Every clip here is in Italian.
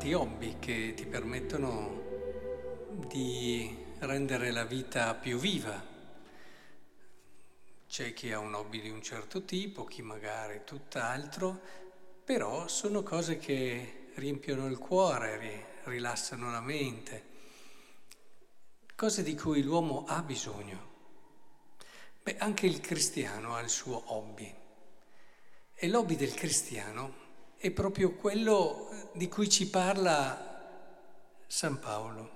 tanti hobby che ti permettono di rendere la vita più viva. C'è chi ha un hobby di un certo tipo, chi magari tutt'altro, però sono cose che riempiono il cuore, rilassano la mente, cose di cui l'uomo ha bisogno. Beh, anche il cristiano ha il suo hobby. E l'hobby del cristiano è proprio quello di cui ci parla San Paolo,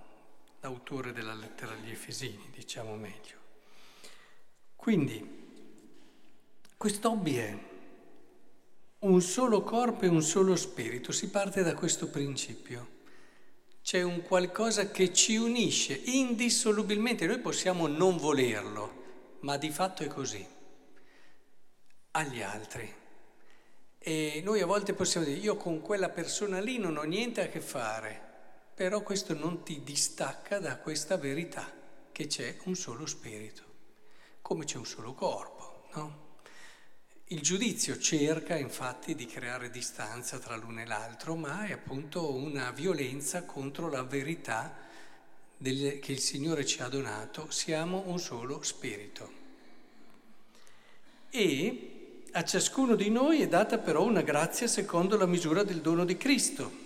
l'autore della lettera agli Efesini, diciamo meglio. Quindi, questo hobby è un solo corpo e un solo spirito, si parte da questo principio. C'è un qualcosa che ci unisce indissolubilmente, noi possiamo non volerlo, ma di fatto è così, agli altri. E noi a volte possiamo dire, io con quella persona lì non ho niente a che fare, però questo non ti distacca da questa verità, che c'è un solo spirito, come c'è un solo corpo, no? Il giudizio cerca infatti di creare distanza tra l'uno e l'altro, ma è appunto una violenza contro la verità del, che il Signore ci ha donato, siamo un solo spirito. E a ciascuno di noi è data però una grazia secondo la misura del dono di Cristo.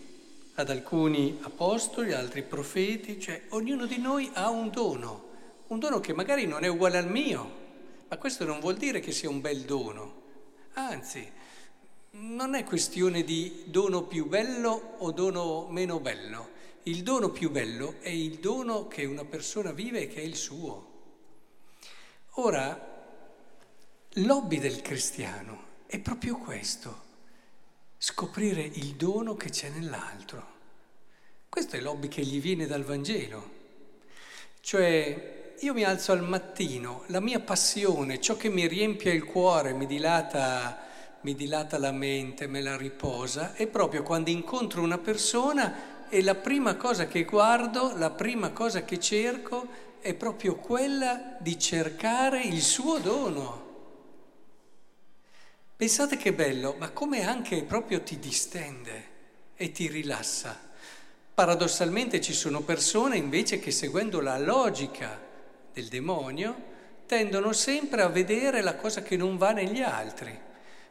Ad alcuni apostoli, altri profeti, cioè ognuno di noi ha un dono, un dono che magari non è uguale al mio, ma questo non vuol dire che sia un bel dono. Anzi, non è questione di dono più bello o dono meno bello. Il dono più bello è il dono che una persona vive e che è il suo. Ora, L'hobby del cristiano è proprio questo, scoprire il dono che c'è nell'altro. Questo è l'hobby che gli viene dal Vangelo. Cioè, io mi alzo al mattino, la mia passione, ciò che mi riempie il cuore, mi dilata, mi dilata la mente, me la riposa, è proprio quando incontro una persona e la prima cosa che guardo, la prima cosa che cerco è proprio quella di cercare il suo dono. Pensate che bello, ma come anche proprio ti distende e ti rilassa. Paradossalmente ci sono persone invece che seguendo la logica del demonio tendono sempre a vedere la cosa che non va negli altri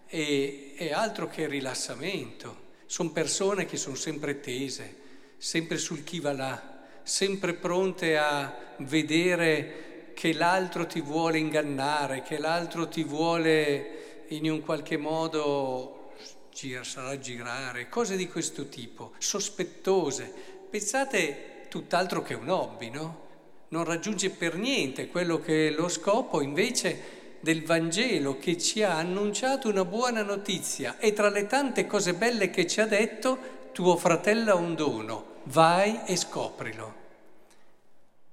e è altro che rilassamento. Sono persone che sono sempre tese, sempre sul chi va là, sempre pronte a vedere che l'altro ti vuole ingannare, che l'altro ti vuole in un qualche modo gira, sarà girare, cose di questo tipo, sospettose. Pensate tutt'altro che un hobby, no? Non raggiunge per niente quello che è lo scopo invece del Vangelo che ci ha annunciato una buona notizia e tra le tante cose belle che ci ha detto, tuo fratello ha un dono, vai e scoprilo.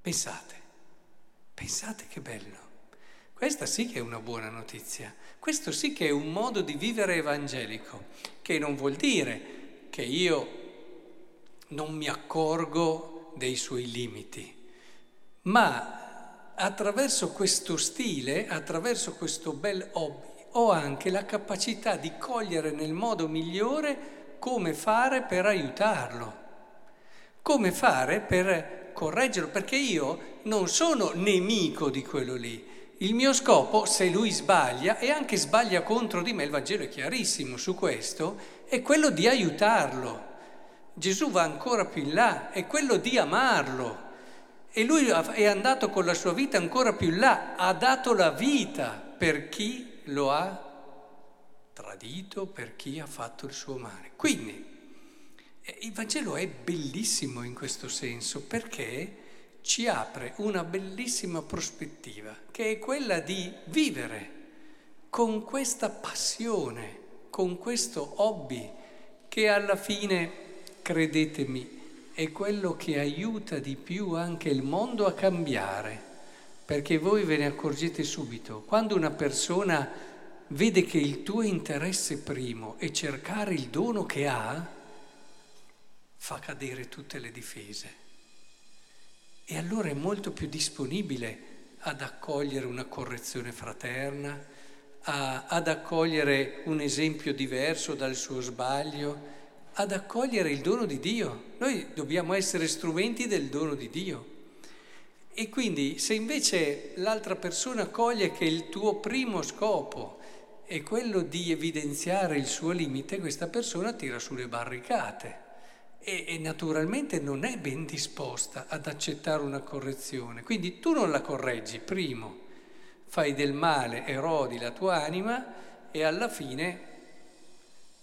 Pensate, pensate che bello. Questa sì che è una buona notizia, questo sì che è un modo di vivere evangelico, che non vuol dire che io non mi accorgo dei suoi limiti, ma attraverso questo stile, attraverso questo bel hobby, ho anche la capacità di cogliere nel modo migliore come fare per aiutarlo, come fare per correggerlo, perché io non sono nemico di quello lì, il mio scopo, se lui sbaglia, e anche sbaglia contro di me, il Vangelo è chiarissimo su questo, è quello di aiutarlo. Gesù va ancora più in là, è quello di amarlo. E lui è andato con la sua vita ancora più in là, ha dato la vita per chi lo ha tradito, per chi ha fatto il suo male. Quindi eh, il Vangelo è bellissimo in questo senso perché ci apre una bellissima prospettiva, che è quella di vivere con questa passione, con questo hobby, che alla fine, credetemi, è quello che aiuta di più anche il mondo a cambiare, perché voi ve ne accorgete subito, quando una persona vede che il tuo interesse primo è cercare il dono che ha, fa cadere tutte le difese e allora è molto più disponibile ad accogliere una correzione fraterna, a, ad accogliere un esempio diverso dal suo sbaglio, ad accogliere il dono di Dio. Noi dobbiamo essere strumenti del dono di Dio. E quindi se invece l'altra persona coglie che il tuo primo scopo è quello di evidenziare il suo limite, questa persona tira sulle barricate e, e, naturalmente non è ben disposta ad accettare una correzione. Quindi tu non la correggi, primo, fai del male, erodi la tua anima e alla fine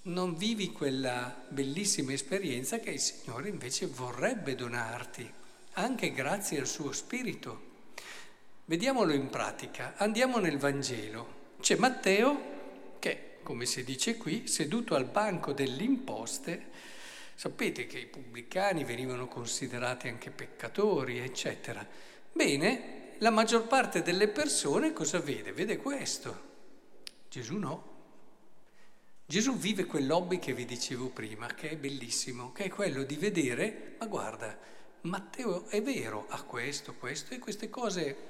non vivi quella bellissima esperienza che il Signore invece vorrebbe donarti, anche grazie al suo Spirito. Vediamolo in pratica, andiamo nel Vangelo. C'è Matteo che, come si dice qui, seduto al banco delle imposte, sapete che i pubblicani venivano considerati anche peccatori, eccetera. Bene, la maggior parte delle persone cosa vede? Vede questo. Gesù no. Gesù vive quell'hobby che vi dicevo prima, che è bellissimo, che è quello di vedere, ma guarda, Matteo è vero, ha questo, questo e queste cose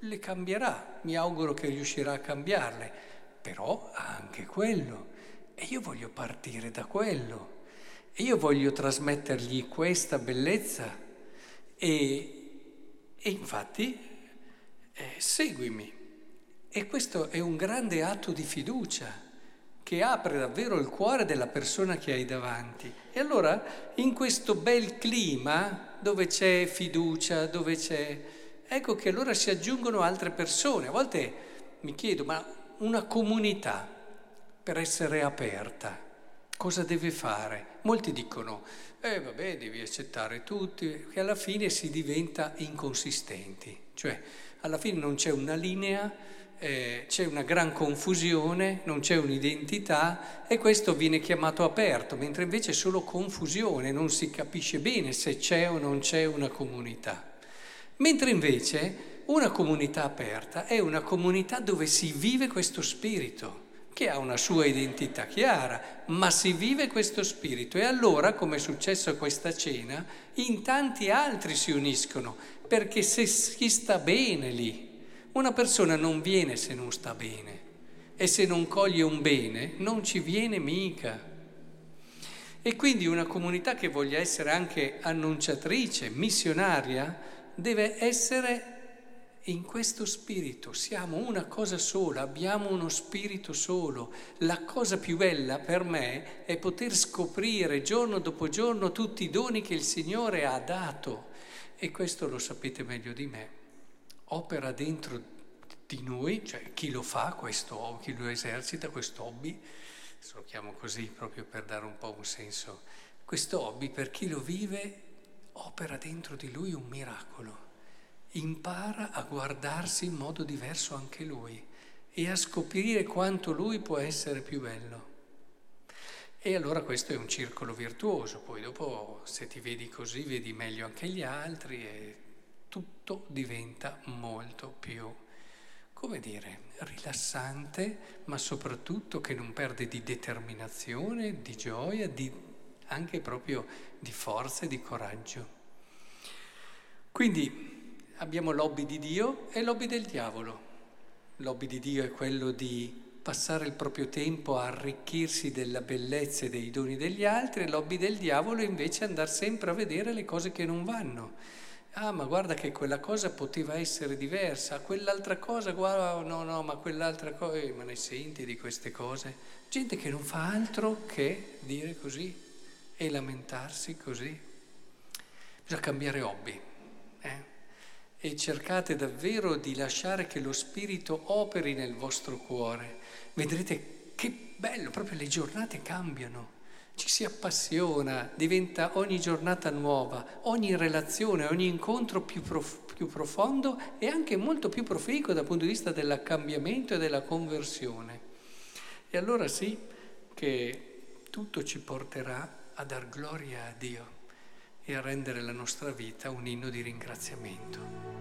le cambierà, mi auguro che riuscirà a cambiarle, però ha anche quello e io voglio partire da quello e io voglio trasmettergli questa bellezza e, e infatti eh, seguimi. E questo è un grande atto di fiducia che apre davvero il cuore della persona che hai davanti. E allora in questo bel clima dove c'è fiducia, dove c'è... Ecco che allora si aggiungono altre persone. A volte mi chiedo, ma una comunità per essere aperta, cosa deve fare? Molti dicono, eh vabbè, devi accettare tutti, che alla fine si diventa inconsistenti. Cioè, alla fine non c'è una linea eh, c'è una gran confusione, non c'è un'identità e questo viene chiamato aperto, mentre invece è solo confusione, non si capisce bene se c'è o non c'è una comunità. Mentre invece una comunità aperta è una comunità dove si vive questo spirito, che ha una sua identità chiara, ma si vive questo spirito e allora, come è successo a questa cena, in tanti altri si uniscono, perché se si sta bene lì, una persona non viene se non sta bene e se non coglie un bene non ci viene mica. E quindi una comunità che voglia essere anche annunciatrice, missionaria, deve essere in questo spirito. Siamo una cosa sola, abbiamo uno spirito solo. La cosa più bella per me è poter scoprire giorno dopo giorno tutti i doni che il Signore ha dato. E questo lo sapete meglio di me opera dentro di noi, cioè chi lo fa questo, chi lo esercita, questo hobby, se lo chiamo così proprio per dare un po' un senso, questo hobby per chi lo vive opera dentro di lui un miracolo, impara a guardarsi in modo diverso anche lui e a scoprire quanto lui può essere più bello. E allora questo è un circolo virtuoso, poi dopo se ti vedi così vedi meglio anche gli altri e tutto diventa molto più, come dire, rilassante, ma soprattutto che non perde di determinazione, di gioia, di, anche proprio di forza e di coraggio. Quindi abbiamo l'hobby di Dio e l'hobby del diavolo. L'hobby di Dio è quello di passare il proprio tempo a arricchirsi della bellezza e dei doni degli altri e l'hobby del diavolo invece è andare sempre a vedere le cose che non vanno Ah, ma guarda che quella cosa poteva essere diversa, quell'altra cosa, guarda, no, no, ma quell'altra cosa, eh, ma ne senti di queste cose? Gente che non fa altro che dire così e lamentarsi così. Bisogna cambiare hobby. E cercate davvero di lasciare che lo Spirito operi nel vostro cuore. Vedrete che bello, proprio le giornate cambiano ci si appassiona, diventa ogni giornata nuova, ogni relazione, ogni incontro più, prof- più profondo e anche molto più proficuo dal punto di vista del cambiamento e della conversione. E allora sì che tutto ci porterà a dar gloria a Dio e a rendere la nostra vita un inno di ringraziamento.